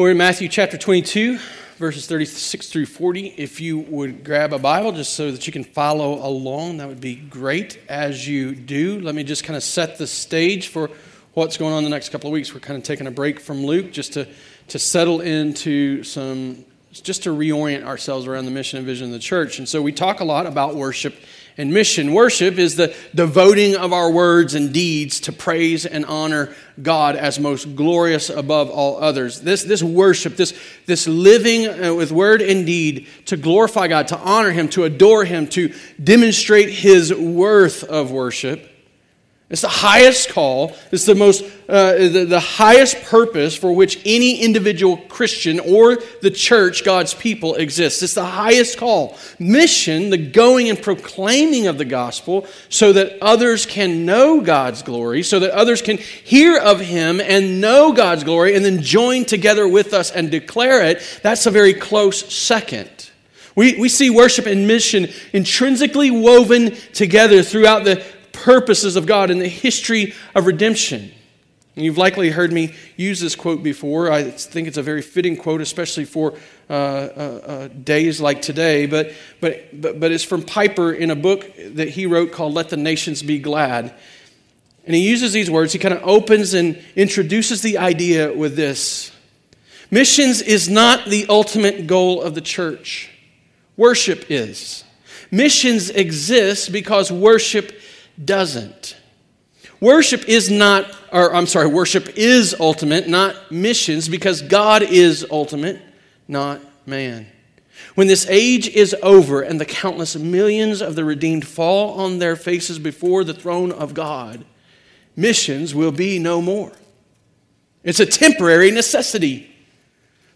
We're in Matthew chapter 22, verses 36 through 40. If you would grab a Bible just so that you can follow along, that would be great. As you do, let me just kind of set the stage for what's going on the next couple of weeks. We're kind of taking a break from Luke just to, to settle into some, just to reorient ourselves around the mission and vision of the church. And so we talk a lot about worship and mission. Worship is the devoting of our words and deeds to praise and honor God as most glorious above all others. This, this worship, this, this living uh, with word and deed to glorify God, to honor Him, to adore Him, to demonstrate His worth of worship it's the highest call. It's the most, uh, the, the highest purpose for which any individual Christian or the church, God's people, exists. It's the highest call. Mission, the going and proclaiming of the gospel so that others can know God's glory, so that others can hear of Him and know God's glory and then join together with us and declare it. That's a very close second. We, we see worship and mission intrinsically woven together throughout the purposes of God in the history of redemption. And you've likely heard me use this quote before. I think it's a very fitting quote, especially for uh, uh, uh, days like today. But, but, but, but it's from Piper in a book that he wrote called Let the Nations Be Glad. And he uses these words. He kind of opens and introduces the idea with this Missions is not the ultimate goal of the church, worship is. Missions exist because worship doesn't. Worship is not, or I'm sorry, worship is ultimate, not missions, because God is ultimate, not man. When this age is over and the countless millions of the redeemed fall on their faces before the throne of God, missions will be no more. It's a temporary necessity,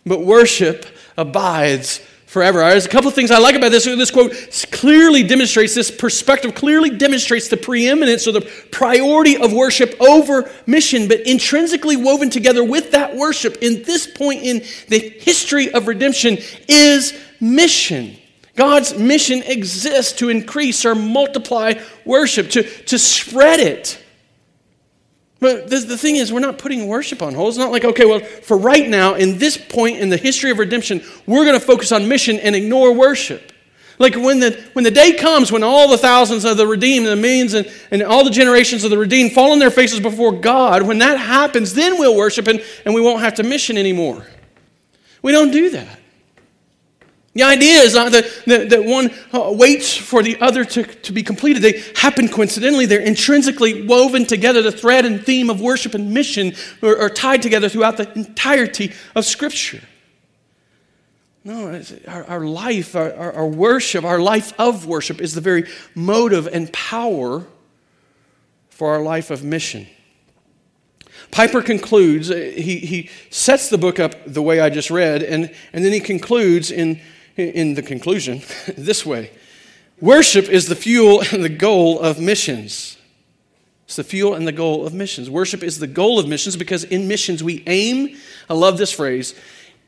but worship abides forever. Uh, there's a couple of things I like about this. This quote clearly demonstrates, this perspective clearly demonstrates the preeminence or the priority of worship over mission, but intrinsically woven together with that worship in this point in the history of redemption is mission. God's mission exists to increase or multiply worship, to, to spread it. But the, the thing is, we're not putting worship on hold. It's not like, okay, well, for right now, in this point in the history of redemption, we're going to focus on mission and ignore worship. Like when the, when the day comes when all the thousands of the redeemed, and the millions, and, and all the generations of the redeemed fall on their faces before God, when that happens, then we'll worship and, and we won't have to mission anymore. We don't do that. The idea is not that, that, that one uh, waits for the other to, to be completed. They happen coincidentally. They're intrinsically woven together. The thread and theme of worship and mission are, are tied together throughout the entirety of Scripture. No, our, our life, our, our worship, our life of worship is the very motive and power for our life of mission. Piper concludes, uh, he, he sets the book up the way I just read, and, and then he concludes in in the conclusion this way Worship is the fuel and the goal of missions. It's the fuel and the goal of missions. Worship is the goal of missions because in missions we aim, I love this phrase,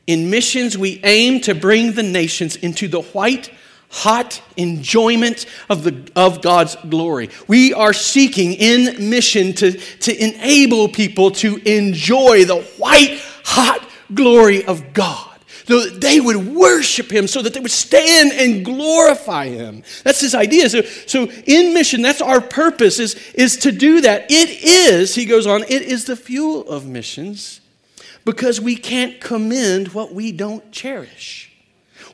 in missions we aim to bring the nations into the white, hot enjoyment of, the, of God's glory. We are seeking in mission to, to enable people to enjoy the white, hot glory of God so that they would worship him, so that they would stand and glorify him. That's his idea. So, so in mission, that's our purpose, is, is to do that. It is, he goes on, it is the fuel of missions because we can't commend what we don't cherish.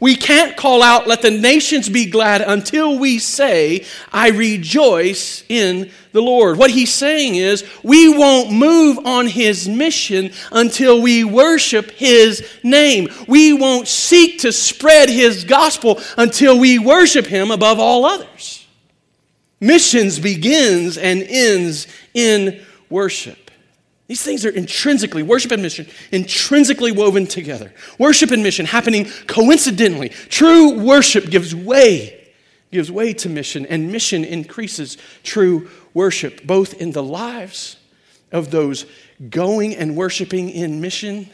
We can't call out, let the nations be glad until we say, I rejoice in the Lord. What he's saying is, we won't move on his mission until we worship his name. We won't seek to spread his gospel until we worship him above all others. Missions begins and ends in worship. These things are intrinsically, worship and mission, intrinsically woven together. Worship and mission happening coincidentally. True worship gives way, gives way to mission, and mission increases true worship, both in the lives of those going and worshiping in mission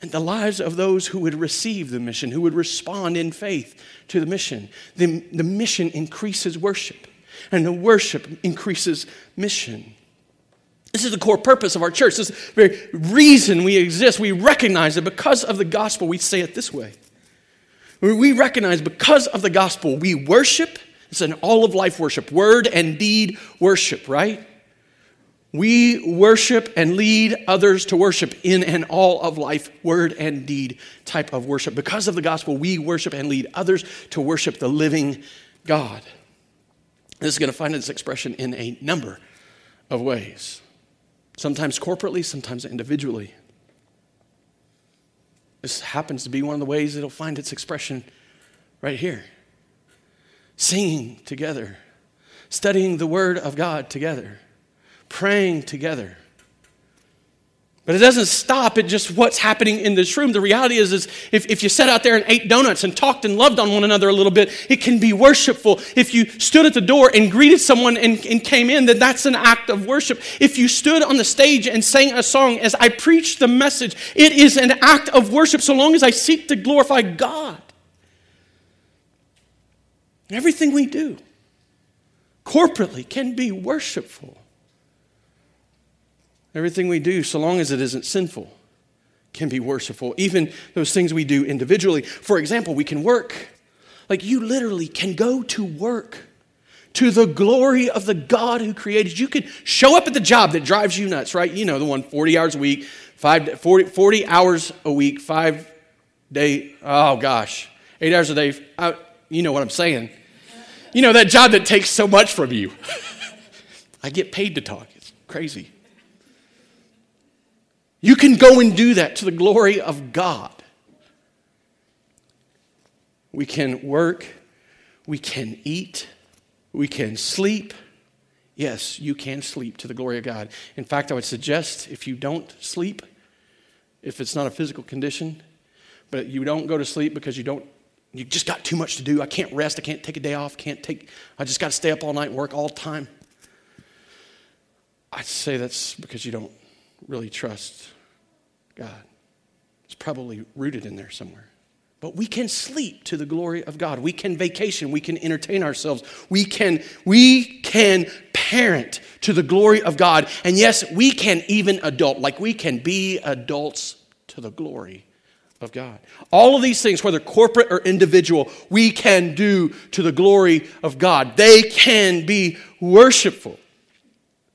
and the lives of those who would receive the mission, who would respond in faith to the mission. The, the mission increases worship, and the worship increases mission. This is the core purpose of our church. This is the very reason we exist. We recognize that because of the gospel, we say it this way. We recognize because of the gospel, we worship. It's an all of life worship, word and deed worship, right? We worship and lead others to worship in an all of life, word and deed type of worship. Because of the gospel, we worship and lead others to worship the living God. This is going to find its expression in a number of ways, sometimes corporately, sometimes individually. This happens to be one of the ways it'll find its expression right here singing together, studying the Word of God together, praying together. But it doesn't stop at just what's happening in this room. The reality is, is if, if you sat out there and ate donuts and talked and loved on one another a little bit, it can be worshipful. If you stood at the door and greeted someone and, and came in, then that's an act of worship. If you stood on the stage and sang a song as I preached the message, it is an act of worship so long as I seek to glorify God. Everything we do corporately can be worshipful. Everything we do, so long as it isn't sinful, can be worshipful. Even those things we do individually. For example, we can work. Like you literally can go to work to the glory of the God who created you. Can show up at the job that drives you nuts, right? You know, the one 40 hours a week, five, 40, 40 hours a week, five day, oh gosh, eight hours a day. I, you know what I'm saying. You know, that job that takes so much from you. I get paid to talk. It's crazy. You can go and do that to the glory of God. We can work, we can eat, we can sleep. Yes, you can sleep to the glory of God. In fact, I would suggest if you don't sleep, if it's not a physical condition, but you don't go to sleep because you don't you just got too much to do. I can't rest. I can't take a day off. Can't take I just got to stay up all night and work all the time. I'd say that's because you don't really trust God. It's probably rooted in there somewhere. But we can sleep to the glory of God. We can vacation. We can entertain ourselves. We can, we can parent to the glory of God. And yes, we can even adult, like we can be adults to the glory of God. All of these things, whether corporate or individual, we can do to the glory of God. They can be worshipful.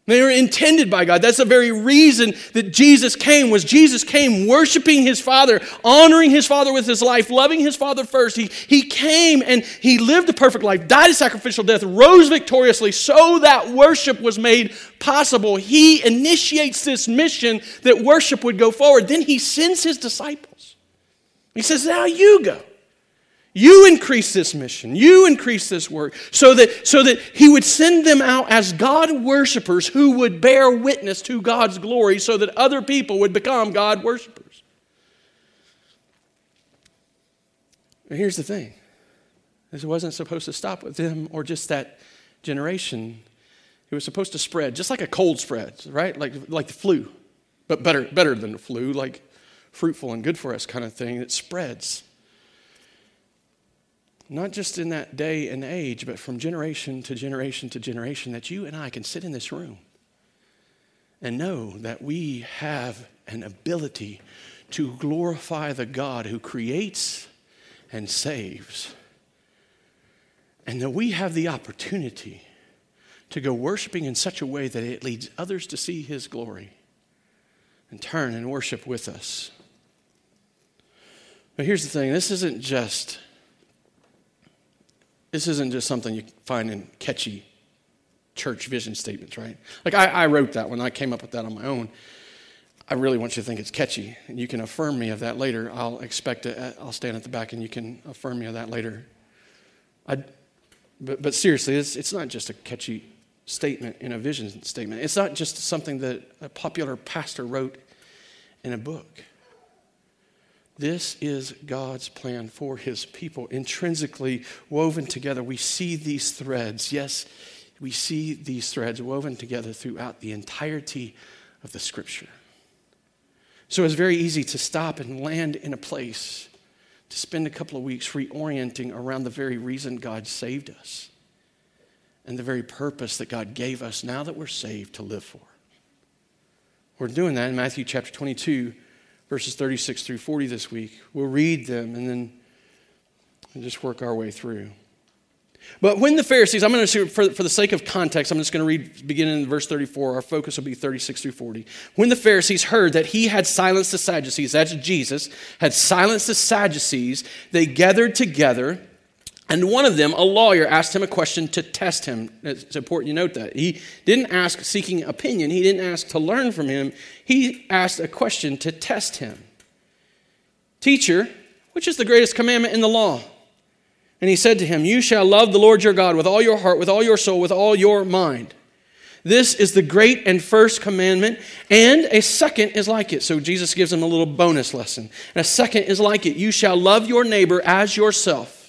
They were intended by God. That's the very reason that Jesus came was Jesus came worshiping his Father, honoring his Father with his life, loving his Father first. He, he came and he lived a perfect life, died a sacrificial death, rose victoriously so that worship was made possible. He initiates this mission that worship would go forward. Then he sends his disciples. He says, now you go. You increase this mission. You increase this work so that, so that he would send them out as God worshipers who would bear witness to God's glory so that other people would become God worshipers. But here's the thing this wasn't supposed to stop with them or just that generation. It was supposed to spread, just like a cold spreads, right? Like, like the flu, but better, better than the flu, like fruitful and good for us kind of thing. It spreads not just in that day and age, but from generation to generation to generation, that you and I can sit in this room and know that we have an ability to glorify the God who creates and saves. And that we have the opportunity to go worshiping in such a way that it leads others to see his glory and turn and worship with us. But here's the thing this isn't just this isn't just something you find in catchy church vision statements, right? Like I, I wrote that when I came up with that on my own. I really want you to think it's catchy, and you can affirm me of that later. I'll expect it. I'll stand at the back, and you can affirm me of that later. I, but, but seriously, it's, it's not just a catchy statement in a vision statement. It's not just something that a popular pastor wrote in a book. This is God's plan for his people, intrinsically woven together. We see these threads. Yes, we see these threads woven together throughout the entirety of the scripture. So it's very easy to stop and land in a place to spend a couple of weeks reorienting around the very reason God saved us and the very purpose that God gave us now that we're saved to live for. We're doing that in Matthew chapter 22, verses 36 through 40 this week. We'll read them and then just work our way through. But when the Pharisees, I'm going to, for, for the sake of context, I'm just going to read beginning in verse 34. Our focus will be 36 through 40. When the Pharisees heard that he had silenced the Sadducees, that's Jesus, had silenced the Sadducees, they gathered together. And one of them, a lawyer, asked him a question to test him. It's important you note that. He didn't ask seeking opinion, he didn't ask to learn from him. He asked a question to test him. Teacher, which is the greatest commandment in the law? And he said to him, You shall love the Lord your God with all your heart, with all your soul, with all your mind. This is the great and first commandment, and a second is like it. So Jesus gives him a little bonus lesson. And a second is like it. You shall love your neighbor as yourself.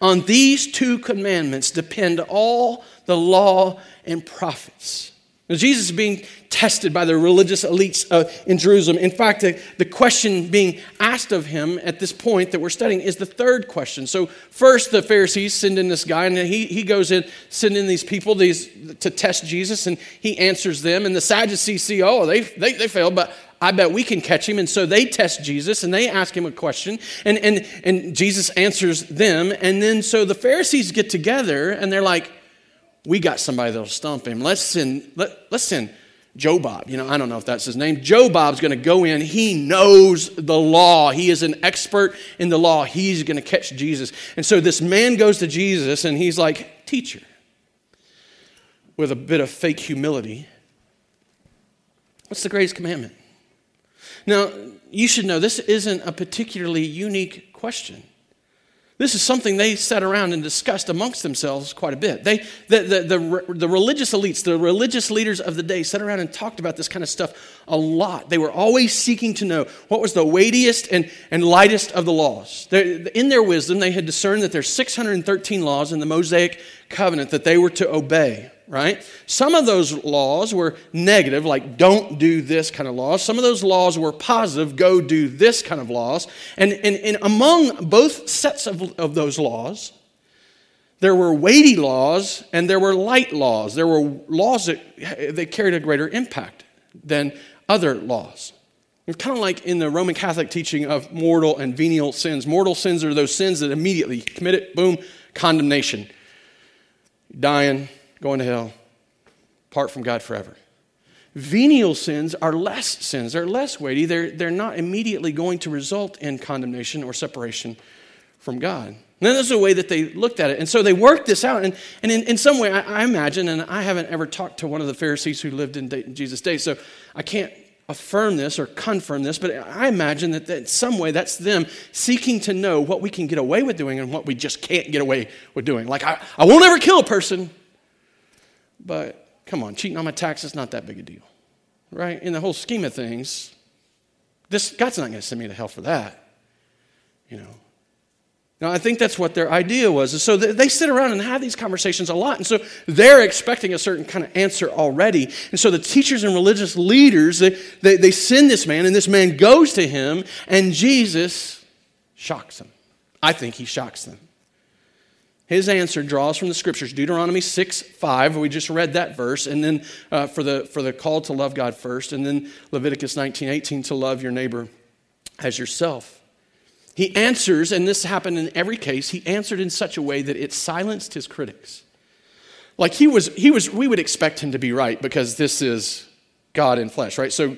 On these two commandments depend all the law and prophets. Now, Jesus is being tested by the religious elites uh, in Jerusalem. In fact, the, the question being asked of him at this point that we're studying is the third question. So, first, the Pharisees send in this guy, and he, he goes in, send in these people these, to test Jesus, and he answers them. And the Sadducees see, oh, they, they, they failed, but I bet we can catch him. And so they test Jesus and they ask him a question, and, and, and Jesus answers them. And then so the Pharisees get together and they're like, we got somebody that'll stump him. Let's send, let, let's send Joe Bob. You know, I don't know if that's his name. Joe Bob's going to go in. He knows the law. He is an expert in the law. He's going to catch Jesus. And so this man goes to Jesus and he's like, Teacher, with a bit of fake humility, what's the greatest commandment? Now, you should know this isn't a particularly unique question. This is something they sat around and discussed amongst themselves quite a bit. They, the, the, the, the, religious elites, the religious leaders of the day sat around and talked about this kind of stuff a lot. They were always seeking to know what was the weightiest and, and lightest of the laws. In their wisdom, they had discerned that there's 613 laws in the Mosaic covenant that they were to obey right? Some of those laws were negative, like don't do this kind of laws. Some of those laws were positive, go do this kind of laws. And, and, and among both sets of, of those laws, there were weighty laws and there were light laws. There were laws that they carried a greater impact than other laws. It's kind of like in the Roman Catholic teaching of mortal and venial sins. Mortal sins are those sins that immediately commit it, boom, condemnation. Dying, going to hell, apart from God forever. Venial sins are less sins, they're less weighty, they're, they're not immediately going to result in condemnation or separation from God. And that's the way that they looked at it. And so they worked this out. And, and in, in some way, I, I imagine, and I haven't ever talked to one of the Pharisees who lived in, in Jesus' day, so I can't affirm this or confirm this, but I imagine that, that in some way that's them seeking to know what we can get away with doing and what we just can't get away with doing. Like, I, I won't ever kill a person, but come on, cheating on my taxes not that big a deal, right? In the whole scheme of things, this God's not going to send me to hell for that, you know. Now, I think that's what their idea was. so they sit around and have these conversations a lot. And so they're expecting a certain kind of answer already. And so the teachers and religious leaders, they, they, they send this man, and this man goes to him, and Jesus shocks them. I think he shocks them. His answer draws from the scriptures, Deuteronomy 6 5. We just read that verse. And then uh, for, the, for the call to love God first. And then Leviticus 19 18 to love your neighbor as yourself. He answers, and this happened in every case, he answered in such a way that it silenced his critics. Like he was, he was, we would expect him to be right because this is God in flesh, right? So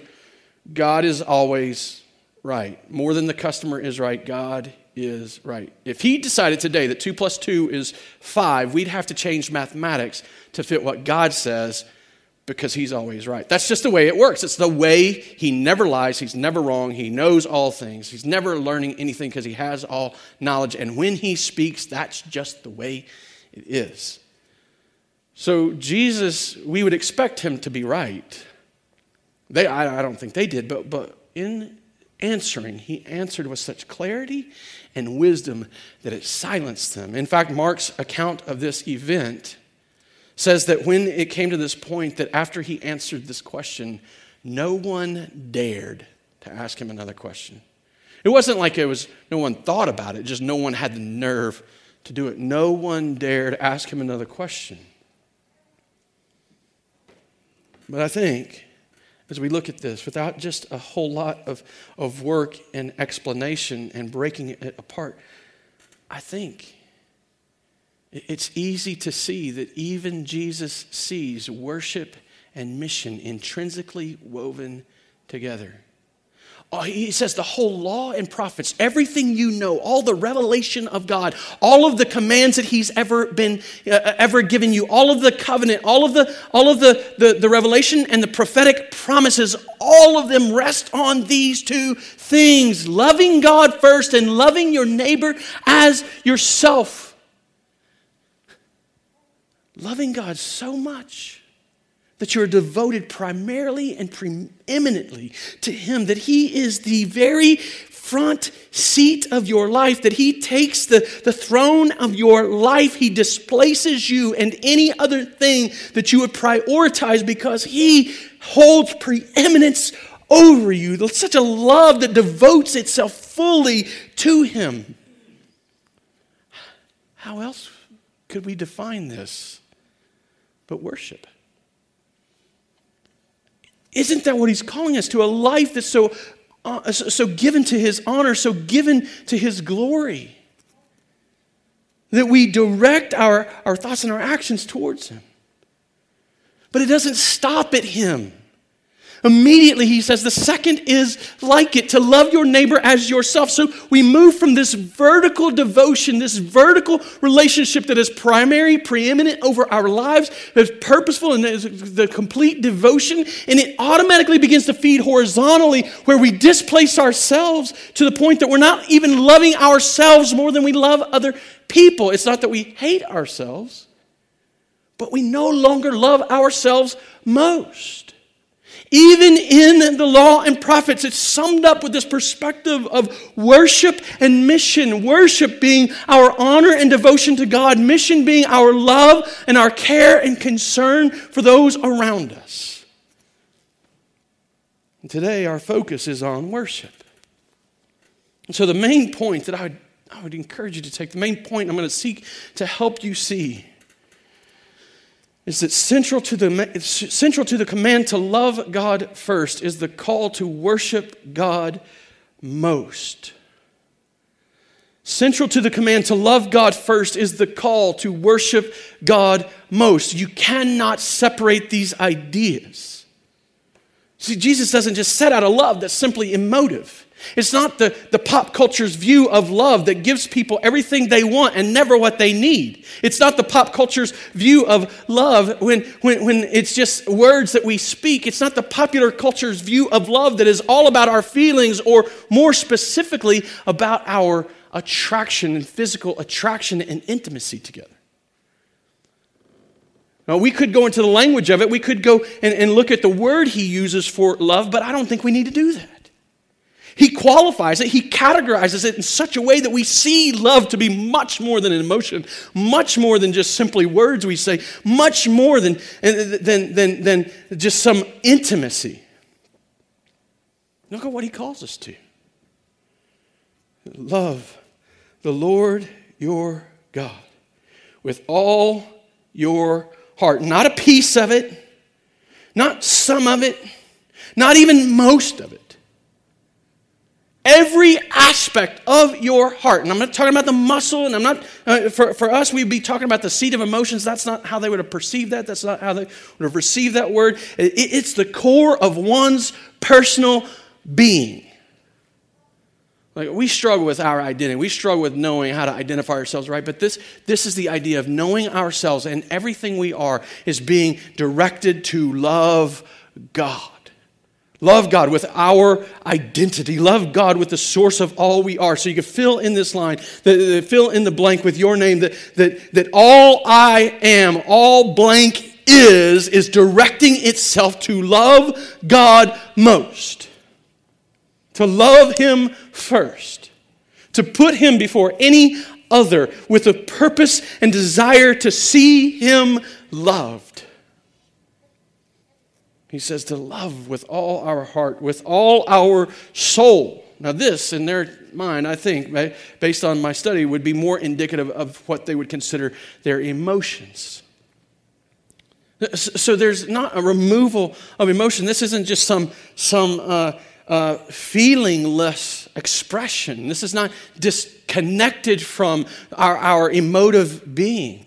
God is always right. More than the customer is right, God is right. If he decided today that 2 plus 2 is 5, we'd have to change mathematics to fit what God says because he's always right. That's just the way it works. It's the way he never lies, he's never wrong, he knows all things. He's never learning anything because he has all knowledge. And when he speaks, that's just the way it is. So, Jesus, we would expect him to be right. They, I, I don't think they did, but, but in answering, he answered with such clarity and wisdom that it silenced them. In fact, Mark's account of this event says that when it came to this point, that after he answered this question, no one dared to ask him another question. It wasn't like it was no one thought about it, just no one had the nerve to do it. No one dared ask him another question. But I think as we look at this without just a whole lot of, of work and explanation and breaking it apart, I think it's easy to see that even Jesus sees worship and mission intrinsically woven together. Oh, he says the whole law and prophets, everything you know, all the revelation of God, all of the commands that He's ever been uh, uh, ever given you, all of the covenant, all of the all of the, the the revelation and the prophetic promises, all of them rest on these two things: loving God first and loving your neighbor as yourself. Loving God so much that you're devoted primarily and preeminently to Him, that He is the very front seat of your life, that He takes the, the throne of your life, He displaces you and any other thing that you would prioritize because He holds preeminence over you. Such a love that devotes itself fully to Him. How else could we define this but worship? Isn't that what he's calling us to? A life that's so, uh, so given to his honor, so given to his glory. That we direct our, our thoughts and our actions towards him. But it doesn't stop at him. Immediately, he says, the second is like it, to love your neighbor as yourself. So we move from this vertical devotion, this vertical relationship that is primary, preeminent over our lives, that's purposeful and is the complete devotion, and it automatically begins to feed horizontally where we displace ourselves to the point that we're not even loving ourselves more than we love other people. It's not that we hate ourselves, but we no longer love ourselves most. Even in the law and prophets, it's summed up with this perspective of worship and mission. Worship being our honor and devotion to God, mission being our love and our care and concern for those around us. And today, our focus is on worship. And so, the main point that I would, I would encourage you to take, the main point I'm going to seek to help you see is that central to, the, central to the command to love God first is the call to worship God most. Central to the command to love God first is the call to worship God most. You cannot separate these ideas. See, Jesus doesn't just set out a love that's simply emotive. It's not the, the pop culture's view of love that gives people everything they want and never what they need. It's not the pop culture's view of love when, when, when it's just words that we speak. It's not the popular culture's view of love that is all about our feelings or more specifically about our attraction and physical attraction and intimacy together. Now, we could go into the language of it, we could go and, and look at the word he uses for love, but I don't think we need to do that. He qualifies it, he categorizes it in such a way that we see love to be much more than an emotion, much more than just simply words we say, much more than, uh, than, than, than just some intimacy. Look at what he calls us to. Love the Lord your God with all your heart, not a piece of it, not some of it, not even most of it every aspect of your heart. And I'm not talking about the muscle, and I'm not, uh, for, for us, we'd be talking about the seat of emotions. That's not how they would have perceived that. That's not how they would have received that word. It, it's the core of one's personal being. Like we struggle with our identity. We struggle with knowing how to identify ourselves, right? But this, this is the idea of knowing ourselves and everything we are is being directed to love God. Love God with our identity. Love God with the source of all we are. So you can fill in this line, the, the, fill in the blank with your name that, that, that all I am, all blank is, is directing itself to love God most. To love Him first. To put Him before any other with a purpose and desire to see Him loved. He says to love with all our heart, with all our soul. Now, this, in their mind, I think, based on my study, would be more indicative of what they would consider their emotions. So there's not a removal of emotion. This isn't just some, some uh, uh, feelingless expression. This is not disconnected from our, our emotive being.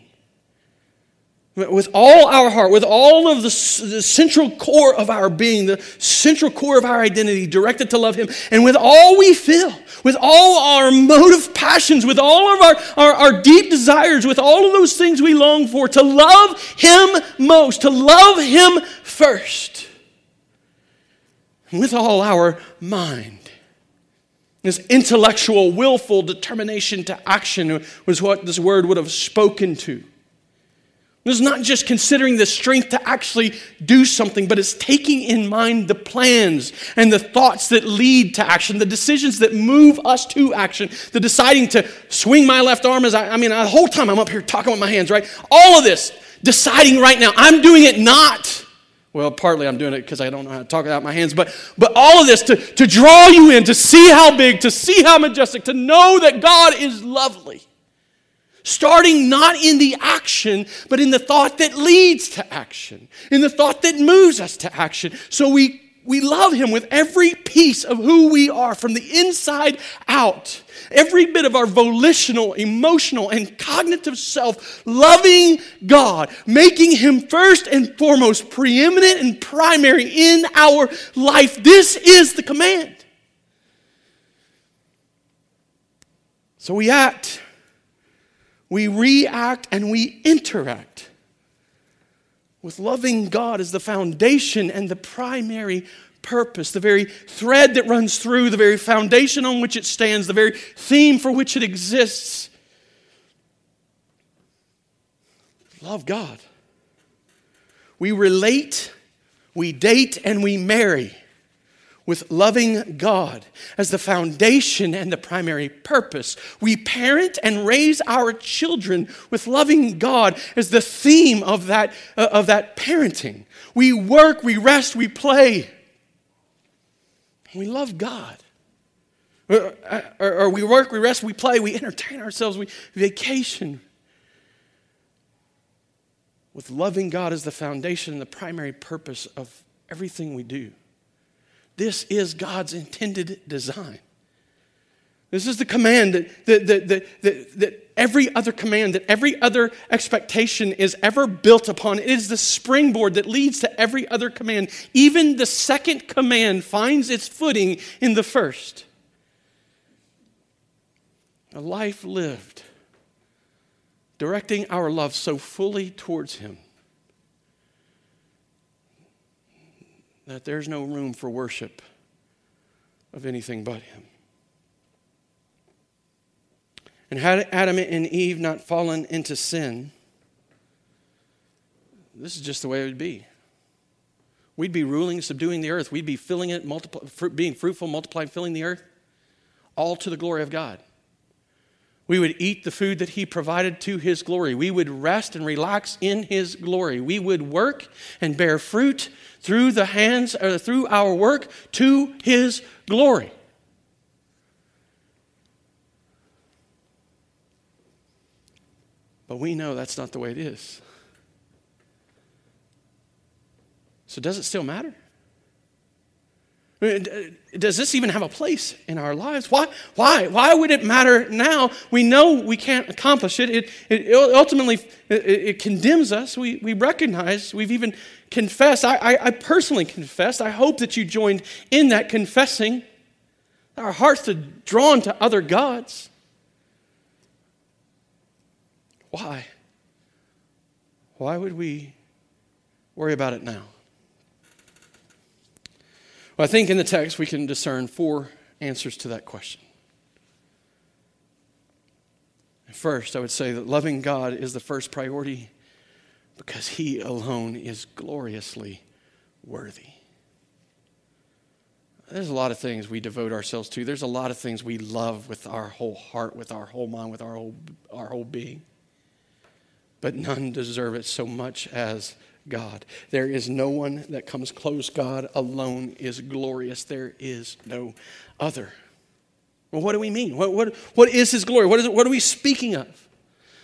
With all our heart, with all of the, the, central core of our being, the central core of our identity, directed to love Him, and with all we feel, with all our motive passions, with all of our, our, our deep desires, with all of those things we long for, to love Him most, to love Him first, with all our mind. This intellectual, willful determination to action was what this word would have spoken to. Is not just considering the strength to actually do something, but it's taking in mind the plans and the thoughts that lead to action, the decisions that move us to action, the deciding to swing my left arm as I, I mean, the whole time I'm up here talking with my hands, right? All of this, deciding right now, I'm doing it not. Well, partly I'm doing it because I don't know how to talk without my hands, but, but all of this to, to draw you in, to see how big, to see how majestic, to know that God is lovely. Starting not in the action, but in the thought that leads to action, in the thought that moves us to action. So we, we love Him with every piece of who we are from the inside out. Every bit of our volitional, emotional, and cognitive self, loving God, making Him first and foremost preeminent and primary in our life. This is the command. So we act we react and we interact with loving God as the foundation and the primary purpose, the very thread that runs through, the very foundation on which it stands, the very theme for which it exists. Love God. We relate, we date, and we marry with loving God as the foundation and the primary purpose. We parent and raise our children with loving God as the theme of that, uh, of that parenting. We work, we rest, we play. We love God. Or, uh, or, or we work, we rest, we play, we entertain ourselves, we vacation. With loving God as the foundation and the primary purpose of everything we do. This is God's intended design. This is the command that, that, that, that, that, every other command, that every other expectation is ever built upon. It is the springboard that leads to every other command. Even the second command finds its footing in the first. A life lived, directing our love so fully towards Him that there's no room for worship of anything but Him. And had Adam and Eve not fallen into sin, this is just the way it would be. We'd be ruling, subduing the earth. We'd be filling it, being fruitful, multiplying, filling the earth, all to the glory of God. We would eat the food that He provided to His glory. We would rest and relax in His glory. We would work and bear fruit through the hands or through our work to His glory. But we know that's not the way it is. So, does it still matter? Does this even have a place in our lives? Why, why, why would it matter now? We know we can't accomplish it. It, it ultimately it, it, condemns us. We, we recognize, we've even confessed. I, I, I personally confessed. I hope that you joined in that confessing. Our hearts are drawn to other gods. Why? Why would we worry about it now? I think in the text we can discern four answers to that question. First, I would say that loving God is the first priority because He alone is gloriously worthy. There's a lot of things we devote ourselves to. There's a lot of things we love with our whole heart, with our whole mind, with our whole, our whole being. But none deserve it so much as God. There is no one that comes close. God alone is glorious. There is no other. Well, what do we mean? What, what, what is His glory? What, is it, what are we speaking of?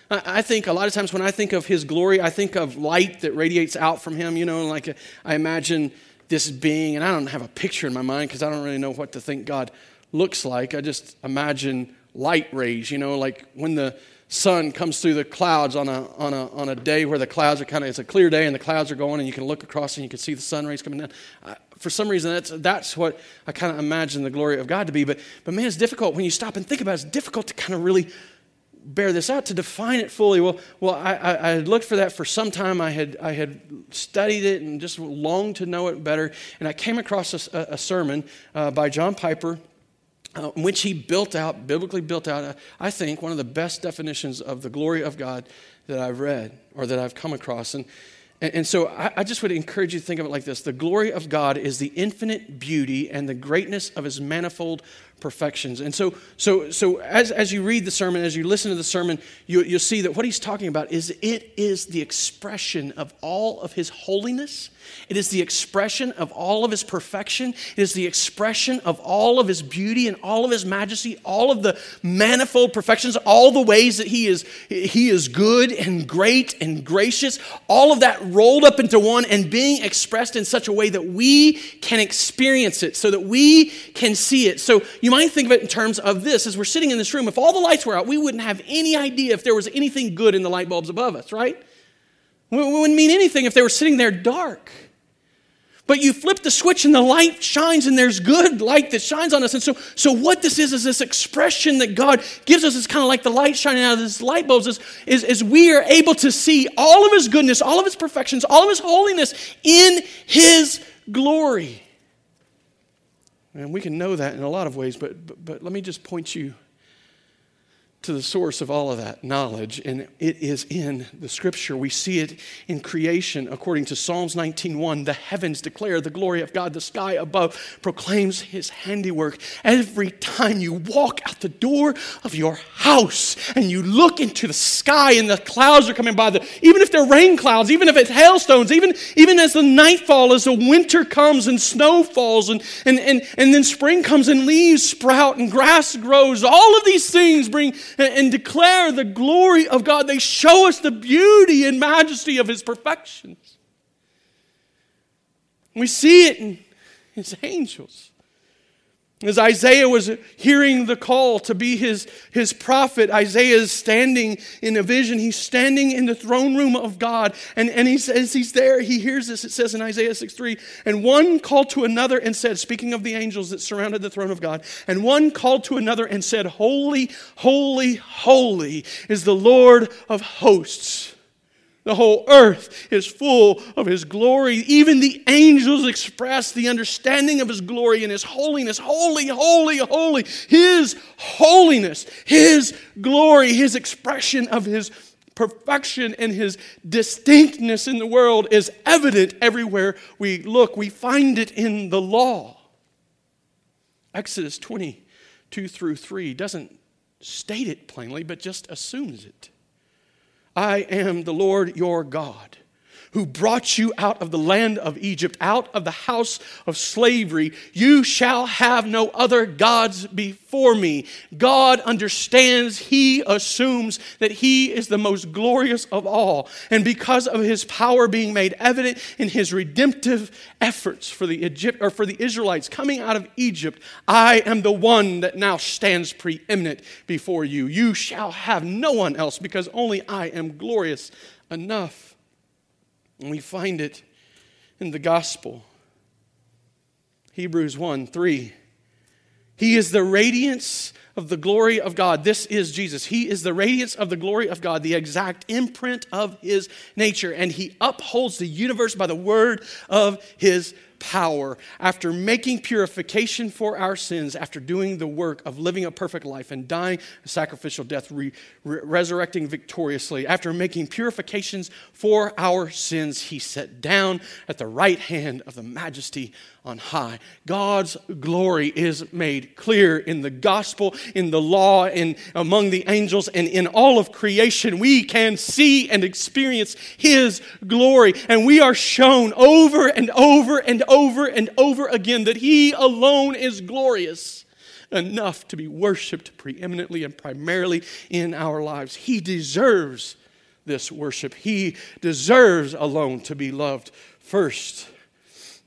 I think a lot of times when I think of his glory, I think of light that radiates out from him. You know, like I imagine this being, and I don't have a picture in my mind because I don't really know what to think God looks like. I just imagine light rays, you know, like when the sun comes through the clouds on a, on a, on a day where the clouds are kind of, it's a clear day and the clouds are going and you can look across and you can see the sun rays coming down. I, for some reason, that's, that's what I kind of imagine the glory of God to be. But, but man, it's difficult when you stop and think about it. It's difficult to kind of really bear this out to define it fully. Well, well, I, I, I, had looked for that for some time. I had I had studied it and just longed to know it better. And I came across a, a sermon uh, by John Piper. Uh, which he built out, biblically built out, uh, I think, one of the best definitions of the glory of God that I've read or that I've come across. And, and, and so I, I just would encourage you to think of it like this The glory of God is the infinite beauty and the greatness of his manifold perfections. And so, so, so as, as you read the sermon, as you listen to the sermon, you, you'll see that what he's talking about is it is the expression of all of his holiness. It is the expression of all of his perfection. It is the expression of all of his beauty and all of his majesty, all of the manifold perfections, all the ways that he is, he is good and great and gracious, all of that rolled up into one and being expressed in such a way that we can experience it, so that we can see it. So you might think of it in terms of this as we're sitting in this room, if all the lights were out, we wouldn't have any idea if there was anything good in the light bulbs above us, right? It wouldn't mean anything if they were sitting there dark. But you flip the switch and the light shines and there's good light that shines on us. And so, so what this is, is this expression that God gives us is kind of like the light shining out of this light bulbs is, is, is we are able to see all of his goodness, all of his perfections, all of his holiness in his glory. And we can know that in a lot of ways, but, but, but let me just point you to the source of all of that knowledge and it is in the scripture. We see it in creation. According to psalms 19.1 the heavens declare the glory of god. The sky above proclaims his handiwork. Every time you walk out the door of your house and you look into the sky and the clouds are coming by the, even if they're rain clouds even if it's hailstones even, even as the nightfall as the winter comes and snow falls and, and, and, and then spring comes and leaves sprout and grass grows all of these things bring and declare the glory of God. They show us the beauty and majesty of His perfections. We see it in His angels. As Isaiah was hearing the call to be his, his prophet, Isaiah is standing in a vision. He's standing in the throne room of God. And, and he says he's there. He hears this. It says in Isaiah 6 3, and one called to another and said, speaking of the angels that surrounded the throne of God, and one called to another and said, Holy, holy, holy is the Lord of hosts. The whole earth is full of His glory. Even the angels express the understanding of His glory and His holiness. Holy, holy, holy. His holiness, His glory, His expression of His perfection and His distinctness in the world is evident everywhere we look. We find it in the law. Exodus 22 through 3 doesn't state it plainly, but just assumes it. I am the Lord your God who brought you out of the land of Egypt, out of the house of slavery. You shall have no other gods before me. God understands, He assumes that He is the most glorious of all. And because of His power being made evident in His redemptive efforts for the, Egypt, or for the Israelites coming out of Egypt, I am the one that now stands preeminent before you. You shall have no one else because only I am glorious enough. And we find it in the gospel. Hebrews 1 3. He is the radiance of the glory of God. This is Jesus. He is the radiance of the glory of God, the exact imprint of his nature, and he upholds the universe by the word of his power, after making purification for our sins, after doing the work of living a perfect life and dying a sacrificial death, re- re- resurrecting victoriously, after making purifications for our sins, he sat down at the right hand of the majesty on high. God's glory is made clear in the gospel, in the law, and among the angels, and in all of creation. We can see and experience His glory, and we are shown over and over and over and over again that He alone is glorious. enough to be worshiped preeminently and primarily in our lives. He deserves this worship. He deserves alone to be loved first.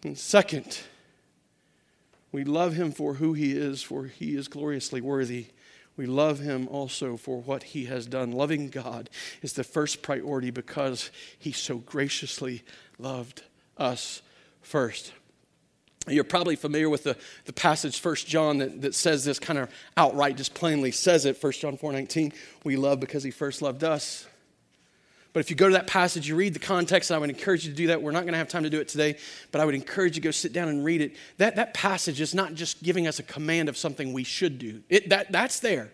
And second, we love him for who he is, for he is gloriously worthy. We love him also for what he has done. Loving God is the first priority because he so graciously loved us first. You're probably familiar with the, the passage, 1 John, that, that says this kind of outright, just plainly says it. 1 John 4.19, we love because he first loved us. But if you go to that passage, you read the context, I would encourage you to do that. We're not going to have time to do it today, but I would encourage you to go sit down and read it. That, that passage is not just giving us a command of something we should do, it, that, that's there.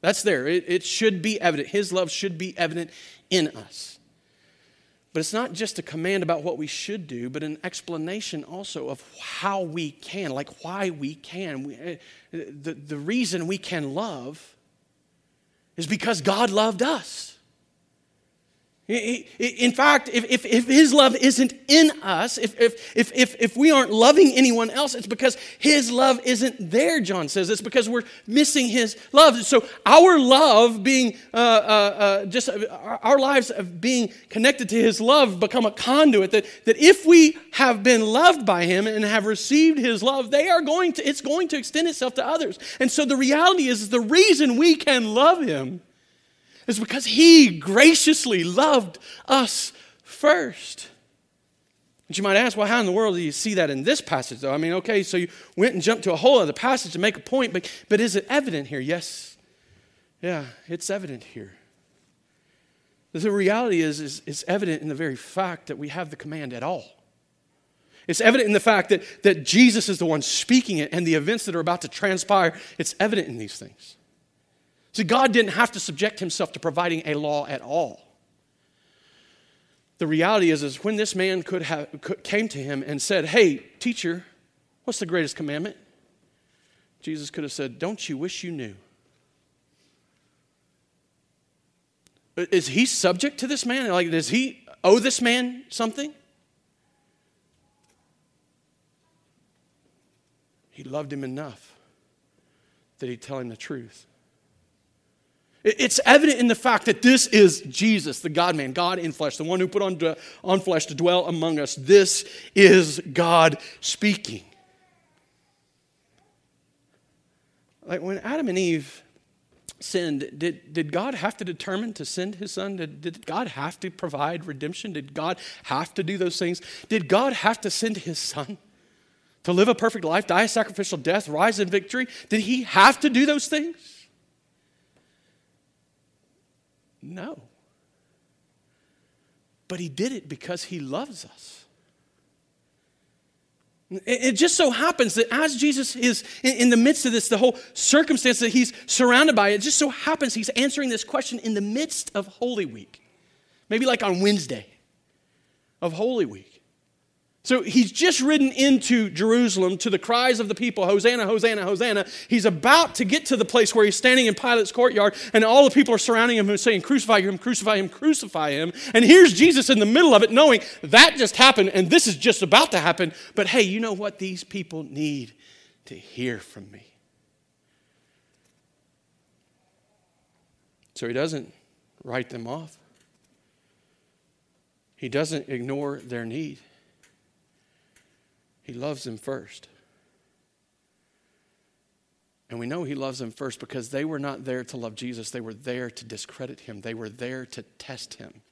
That's there. It, it should be evident. His love should be evident in us. But it's not just a command about what we should do, but an explanation also of how we can, like why we can. We, uh, the, the reason we can love is because God loved us. In fact, if, if, if, his love isn't in us, if, if, if, if, we aren't loving anyone else, it's because his love isn't there, John says. It's because we're missing his love. So our love being, uh, uh, uh, just uh, our lives of being connected to his love become a conduit that, that if we have been loved by him and have received his love, they are going to, it's going to extend itself to others. And so the reality is the reason we can love him is because He graciously loved us first. But you might ask, well, how in the world do you see that in this passage, though? I mean, okay, so you went and jumped to a whole other passage to make a point, but, but is it evident here? Yes. Yeah, it's evident here. The reality is, is it's evident in the very fact that we have the command at all. It's evident in the fact that, that Jesus is the one speaking it and the events that are about to transpire. It's evident in these things. See, God didn't have to subject himself to providing a law at all. The reality is, is when this man could have, could, came to him and said, Hey, teacher, what's the greatest commandment? Jesus could have said, Don't you wish you knew? Is he subject to this man? Like, does he owe this man something? He loved him enough that he'd tell him the truth. It's evident in the fact that this is Jesus, the God man, God in flesh, the one who put on, on flesh to dwell among us. This is God speaking. Like when Adam and Eve sinned, did, did God have to determine to send his son? Did, did God have to provide redemption? Did God have to do those things? Did God have to send his son to live a perfect life, die a sacrificial death, rise in victory? Did he have to do those things? No. But he did it because he loves us. It just so happens that as Jesus is in the midst of this, the whole circumstance that he's surrounded by, it just so happens he's answering this question in the midst of Holy Week. Maybe like on Wednesday of Holy Week. So he's just ridden into Jerusalem to the cries of the people Hosanna, Hosanna, Hosanna. He's about to get to the place where he's standing in Pilate's courtyard, and all the people are surrounding him and saying, Crucify him, crucify him, crucify him. And here's Jesus in the middle of it, knowing that just happened and this is just about to happen. But hey, you know what? These people need to hear from me. So he doesn't write them off, he doesn't ignore their need. He loves them first. And we know he loves them first because they were not there to love Jesus. They were there to discredit him. They were there to test him.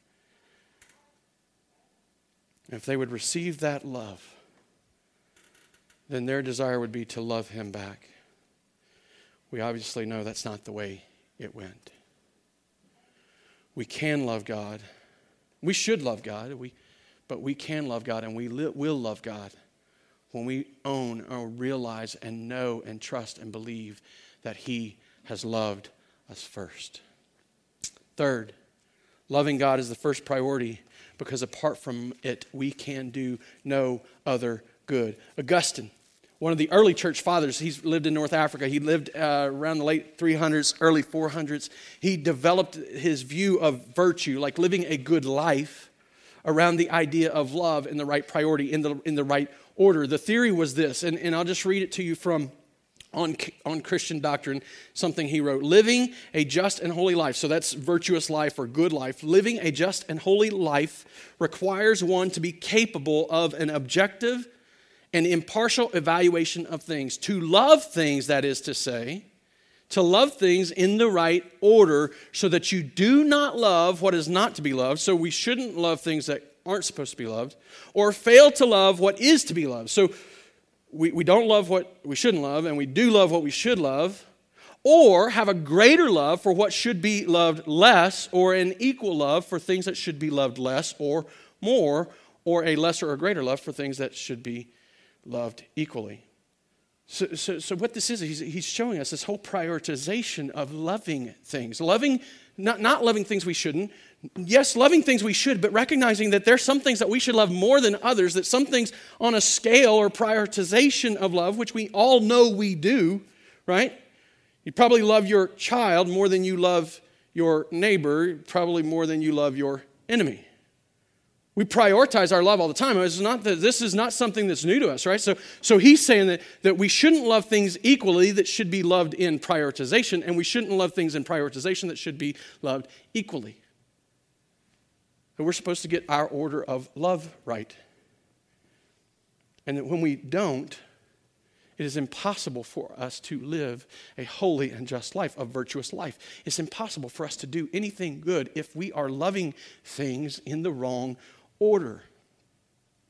if they would receive that love, then their desire would be to love him back. We obviously know that's not the way it went. We can love God. We should love God, we, but we can love God and we li- will love God when we own or realize and know and trust and believe that He has loved us first. Third, loving God is the first priority because apart from it, we can do no other good. Augustine, one of the early church fathers, he's lived in North Africa. He lived uh, around the late 300s, early 400s. He developed his view of virtue, like living a good life, around the idea of love in the right priority, in the, in the right order. The theory was this, and, and I'll just read it to you from on, on Christian doctrine, something he wrote Living a just and holy life. So that's virtuous life or good life. Living a just and holy life requires one to be capable of an objective and impartial evaluation of things, to love things, that is to say, to love things in the right order so that you do not love what is not to be loved. So we shouldn't love things that aren't supposed to be loved, or fail to love what is to be loved. So we, we don't love what we shouldn't love, and we do love what we should love, or have a greater love for what should be loved less, or an equal love for things that should be loved less or more, or a lesser or greater love for things that should be loved equally. So, so, so what this is, he's, he's showing us this whole prioritization of loving things, loving, not, not loving things we shouldn't, yes, loving things we should, but recognizing that there's some things that we should love more than others, that some things on a scale or prioritization of love, which we all know we do, right? You probably love your child more than you love your neighbor, probably more than you love your enemy. We prioritize our love all the time. It's not that this is not something that's new to us, right? So, so he's saying that, that we shouldn't love things equally that should be loved in prioritization, and we shouldn't love things in prioritization that should be loved equally. That we're supposed to get our order of love right. And that when we don't, it is impossible for us to live a holy and just life, a virtuous life. It's impossible for us to do anything good if we are loving things in the wrong order.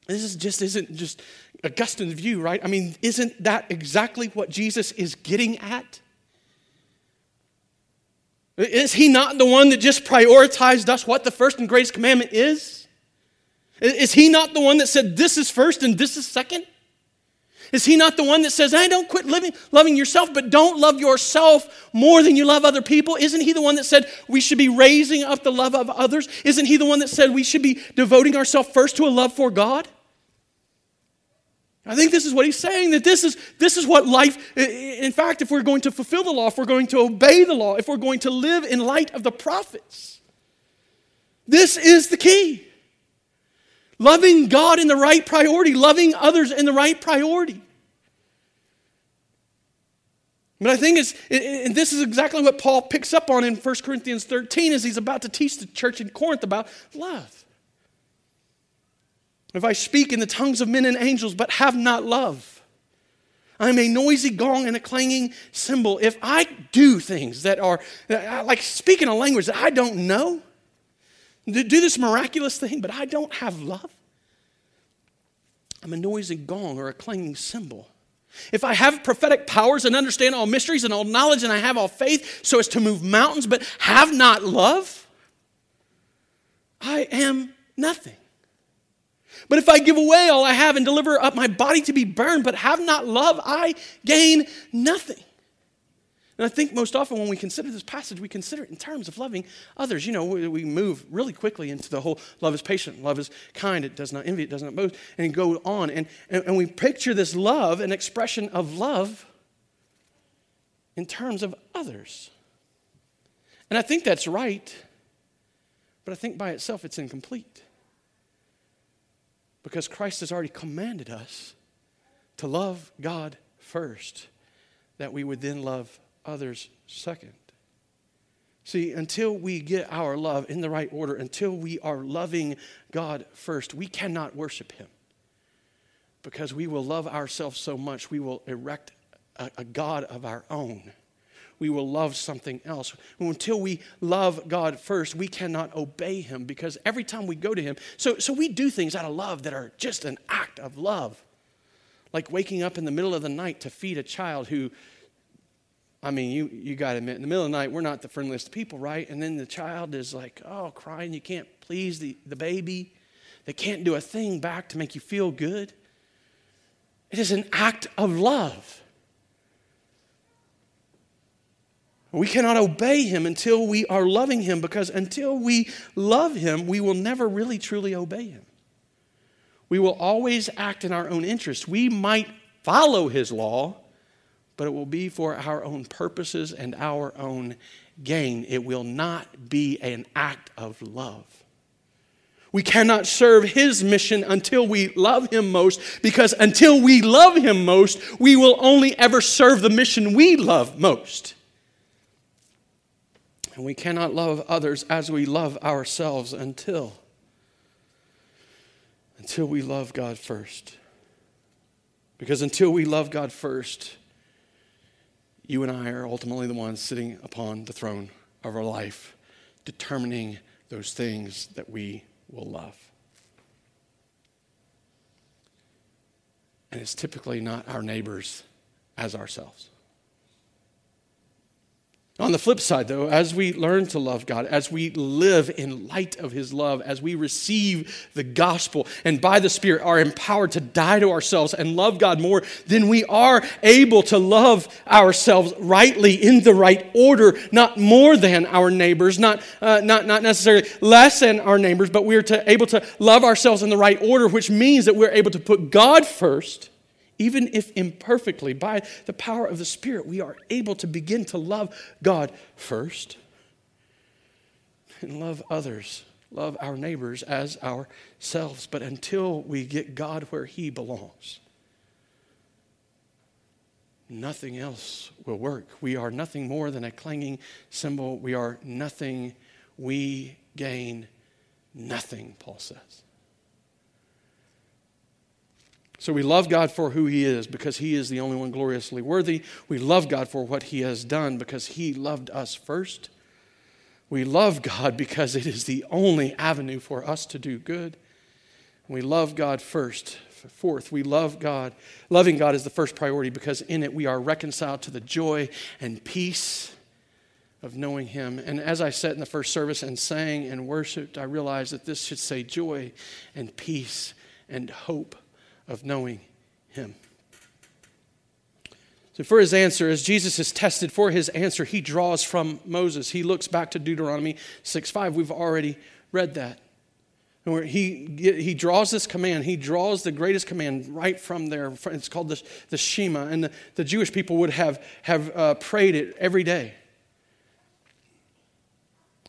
This is just isn't just Augustine's view, right? I mean, isn't that exactly what Jesus is getting at? Is he not the one that just prioritized us what the first and greatest commandment is? Is he not the one that said this is first and this is second? Is he not the one that says, "I don't quit living, loving yourself, but don't love yourself more than you love other people"? Isn't he the one that said we should be raising up the love of others? Isn't he the one that said we should be devoting ourselves first to a love for God? I think this is what he's saying that this is, this is what life, in fact, if we're going to fulfill the law, if we're going to obey the law, if we're going to live in light of the prophets, this is the key. Loving God in the right priority, loving others in the right priority. But I think it's, and this is exactly what Paul picks up on in 1 Corinthians 13 as he's about to teach the church in Corinth about love. If I speak in the tongues of men and angels but have not love, I'm a noisy gong and a clanging cymbal. If I do things that are like speaking a language that I don't know, do this miraculous thing, but I don't have love, I'm a noisy gong or a clanging cymbal. If I have prophetic powers and understand all mysteries and all knowledge and I have all faith so as to move mountains but have not love, I am nothing. But if I give away all I have and deliver up my body to be burned, but have not love, I gain nothing. And I think most often when we consider this passage, we consider it in terms of loving others. You know, we move really quickly into the whole love is patient, love is kind, it does not envy, it does not boast, and go on. And, and, and we picture this love, an expression of love, in terms of others. And I think that's right, but I think by itself it's incomplete. Because Christ has already commanded us to love God first, that we would then love others second. See, until we get our love in the right order, until we are loving God first, we cannot worship Him. Because we will love ourselves so much, we will erect a, a God of our own we will love something else. Until we love God first, we cannot obey Him because every time we go to Him, so, so we do things out of love that are just an act of love. Like waking up in the middle of the night to feed a child who, I mean, you, you got to admit, in the middle of the night, we're not the friendliest people, right? And then the child is like, oh, crying, you can't please the, the baby. They can't do a thing back to make you feel good. It is an act of love. We cannot obey him until we are loving him because until we love him, we will never really truly obey him. We will always act in our own interest. We might follow his law, but it will be for our own purposes and our own gain. It will not be an act of love. We cannot serve his mission until we love him most, because until we love him most, we will only ever serve the mission we love most. And we cannot love others as we love ourselves until until we love God first. Because until we love God first, you and I are ultimately the ones sitting upon the throne of our life, determining those things that we will love. And it's typically not our neighbors as ourselves. On the flip side, though, as we learn to love God, as we live in light of His love, as we receive the gospel and by the Spirit are empowered to die to ourselves and love God more, then we are able to love ourselves rightly in the right order, not more than our neighbors, not, uh, not, not necessarily less than our neighbors, but we're to, able to love ourselves in the right order, which means that we're able to put God first even if imperfectly, by the power of the Spirit, we are able to begin to love God first and love others, love our neighbors as ourselves. But until we get God where He belongs, nothing else will work. We are nothing more than a clanging cymbal. We are nothing. We gain nothing, Paul says. So we love God for who He is because He is the only one gloriously worthy. We love God for what He has done because He loved us first. We love God because it is the only avenue for us to do good. We love God first. Fourth, we love God. Loving God is the first priority because in it we are reconciled to the joy and peace of knowing Him. And as I sat in the first service and sang and worshiped, I realized that this should say joy and peace and hope of knowing him. So, for his answer, as Jesus is tested for his answer, he draws from Moses. He looks back to Deuteronomy 6 5. We've already read that. Where he, he draws this command, he draws the greatest command right from there. It's called the, the Shema, and the, the Jewish people would have, have uh, prayed it every day.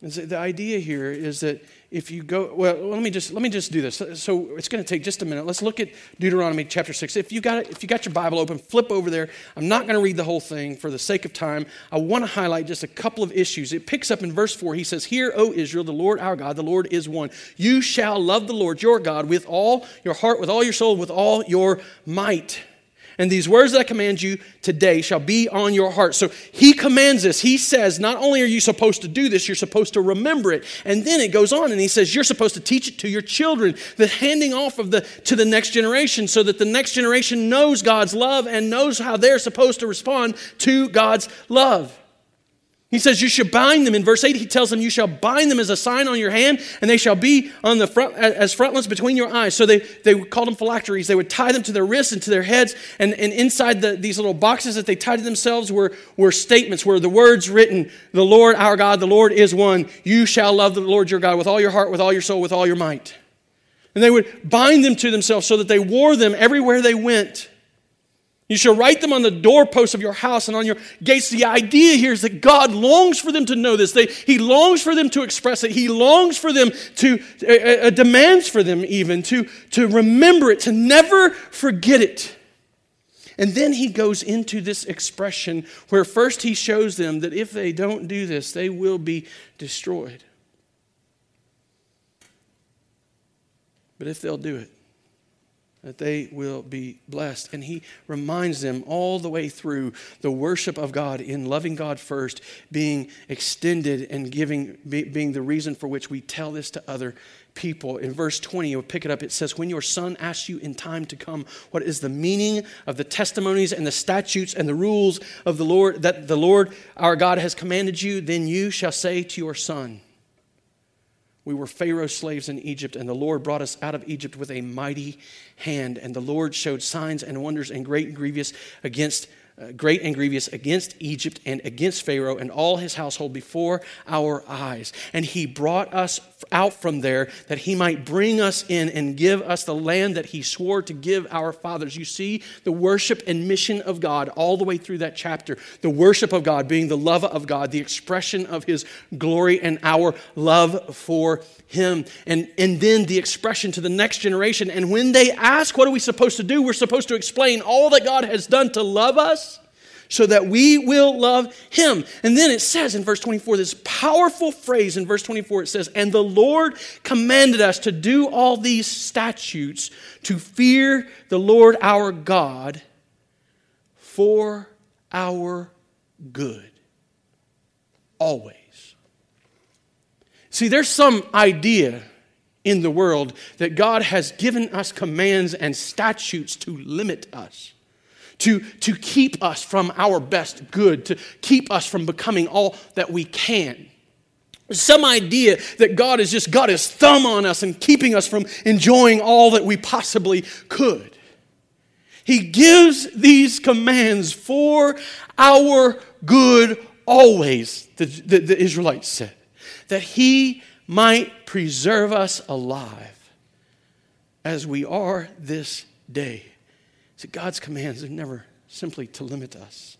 The idea here is that if you go, well, let me just let me just do this. So it's going to take just a minute. Let's look at Deuteronomy chapter six. If you got if you got your Bible open, flip over there. I'm not going to read the whole thing for the sake of time. I want to highlight just a couple of issues. It picks up in verse four. He says, "Hear, O Israel, the Lord our God, the Lord is one. You shall love the Lord your God with all your heart, with all your soul, with all your might." And these words that I command you today shall be on your heart. So he commands this. He says, not only are you supposed to do this, you're supposed to remember it. And then it goes on and he says, you're supposed to teach it to your children, the handing off of the to the next generation so that the next generation knows God's love and knows how they're supposed to respond to God's love. He says, You should bind them. In verse 8, he tells them, You shall bind them as a sign on your hand, and they shall be on the front as frontlets between your eyes. So they, they called them phylacteries. They would tie them to their wrists and to their heads. And, and inside the, these little boxes that they tied to themselves were, were statements, were the words written, The Lord our God, the Lord is one. You shall love the Lord your God with all your heart, with all your soul, with all your might. And they would bind them to themselves so that they wore them everywhere they went. You shall write them on the doorposts of your house and on your gates. The idea here is that God longs for them to know this. They, he longs for them to express it. He longs for them to, uh, uh, demands for them even to, to remember it, to never forget it. And then he goes into this expression where first he shows them that if they don't do this, they will be destroyed. But if they'll do it, that they will be blessed. And he reminds them all the way through the worship of God in loving God first, being extended and giving, being the reason for which we tell this to other people. In verse 20, you'll pick it up. It says, When your son asks you in time to come, what is the meaning of the testimonies and the statutes and the rules of the Lord that the Lord our God has commanded you, then you shall say to your son, we were Pharaoh's slaves in Egypt, and the Lord brought us out of Egypt with a mighty hand. And the Lord showed signs and wonders and great and grievous against Uh, great and grievous against Egypt and against Pharaoh and all his household before our eyes. And he brought us out from there that he might bring us in and give us the land that he swore to give our fathers. You see the worship and mission of God all the way through that chapter. The worship of God being the love of God, the expression of his glory and our love for him. And, and then the expression to the next generation. And when they ask, what are we supposed to do? We're supposed to explain all that God has done to love us so that we will love him. And then it says in verse 24, this powerful phrase in verse 24, it says, And the Lord commanded us to do all these statutes to fear the Lord our God for our good. Always. See, there's some idea in the world that God has given us commands and statutes to limit us to, to keep us from our best good, to keep us from becoming all that we can. Some idea that God has just got his thumb on us and keeping us from enjoying all that we possibly could. He gives these commands for our good always, the, the, the Israelites said, that He might preserve us alive as we are this day. See, God's commands are never simply to limit us.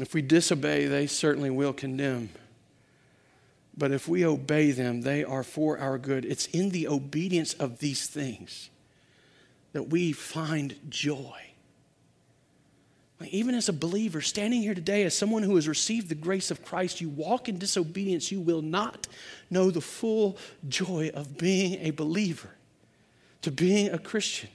If we disobey, they certainly will condemn. But if we obey them, they are for our good. It's in the obedience of these things that we find joy. even as a believer, standing here today as someone who has received the grace of Christ, you walk in disobedience, you will not know the full joy of being a believer, to being a Christian.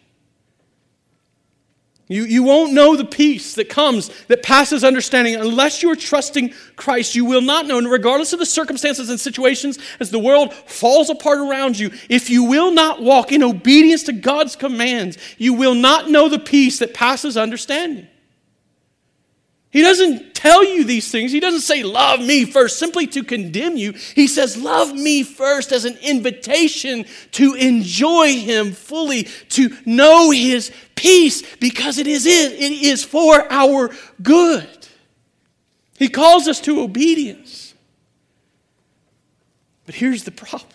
You, you won't know the peace that comes, that passes understanding, unless you're trusting Christ. You will not know, and regardless of the circumstances and situations as the world falls apart around you, if you will not walk in obedience to God's commands, you will not know the peace that passes understanding. He doesn't tell you these things. He doesn't say, Love me first, simply to condemn you. He says, Love me first as an invitation to enjoy Him fully, to know His peace, because it is it. It is for our good. He calls us to obedience. But here's the problem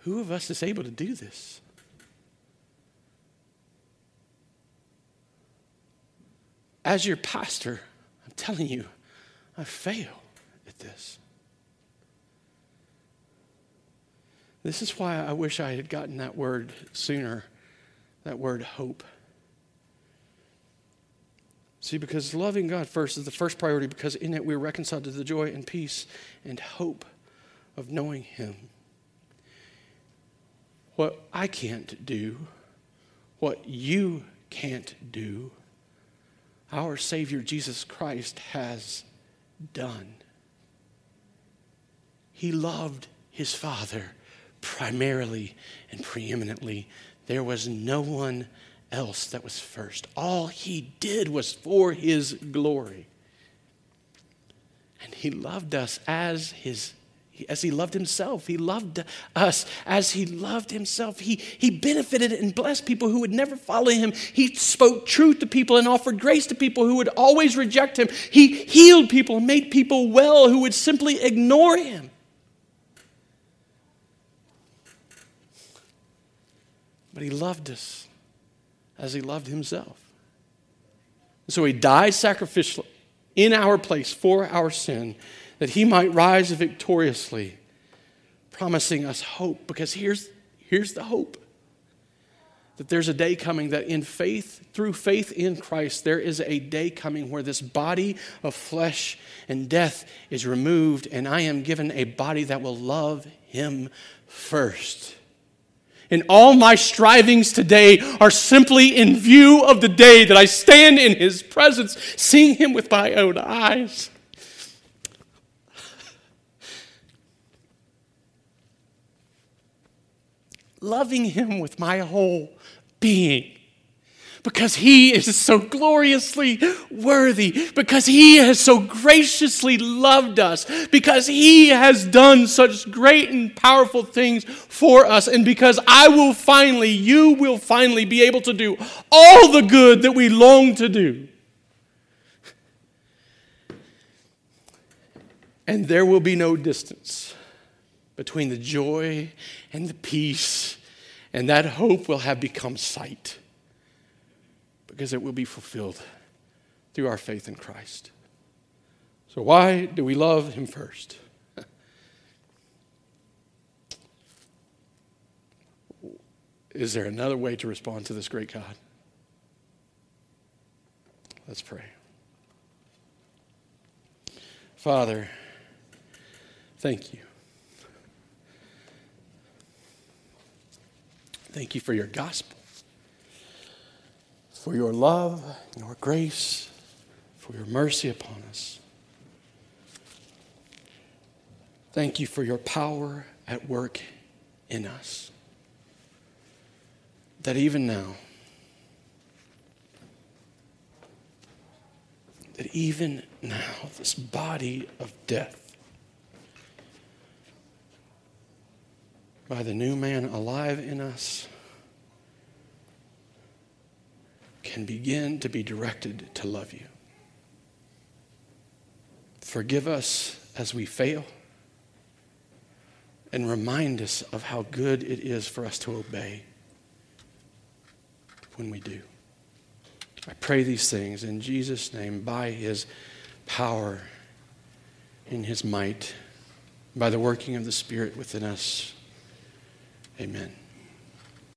who of us is able to do this? As your pastor, I'm telling you, I fail at this. This is why I wish I had gotten that word sooner, that word hope. See, because loving God first is the first priority, because in it we're reconciled to the joy and peace and hope of knowing Him. What I can't do, what you can't do, our Savior Jesus Christ has done. He loved his Father primarily and preeminently. There was no one else that was first. All he did was for his glory. And he loved us as his as he loved himself. He loved us as he loved himself. He, he benefited and blessed people who would never follow him. He spoke truth to people and offered grace to people who would always reject him. He healed people and made people well who would simply ignore him. But he loved us as he loved himself. So he died sacrificially in our place for our sin that he might rise victoriously, promising us hope. Because here's, here's the hope that there's a day coming that in faith, through faith in Christ, there is a day coming where this body of flesh and death is removed, and I am given a body that will love him first. And all my strivings today are simply in view of the day that I stand in his presence, seeing him with my own eyes. loving Him with my whole being, because He is so gloriously worthy, because He has so graciously loved us, because He has done such great and powerful things for us, and because I will finally, you will finally be able to do all the good that we long to do. And there will be no distance between the joy and the peace, and that hope will have become sight because it will be fulfilled through our faith in Christ. So, why do we love Him first? Is there another way to respond to this great God? Let's pray. Father, thank you. Thank you for your gospel, for your love, your grace, for your mercy upon us. Thank you for your power at work in us. That even now, that even now, this body of death, by the new man alive in us, can begin to be directed to love you. Forgive us as we fail and remind us of how good it is for us to obey when we do. I pray these things in Jesus' name by his power, in his might, by the working of the Spirit within us. Amen.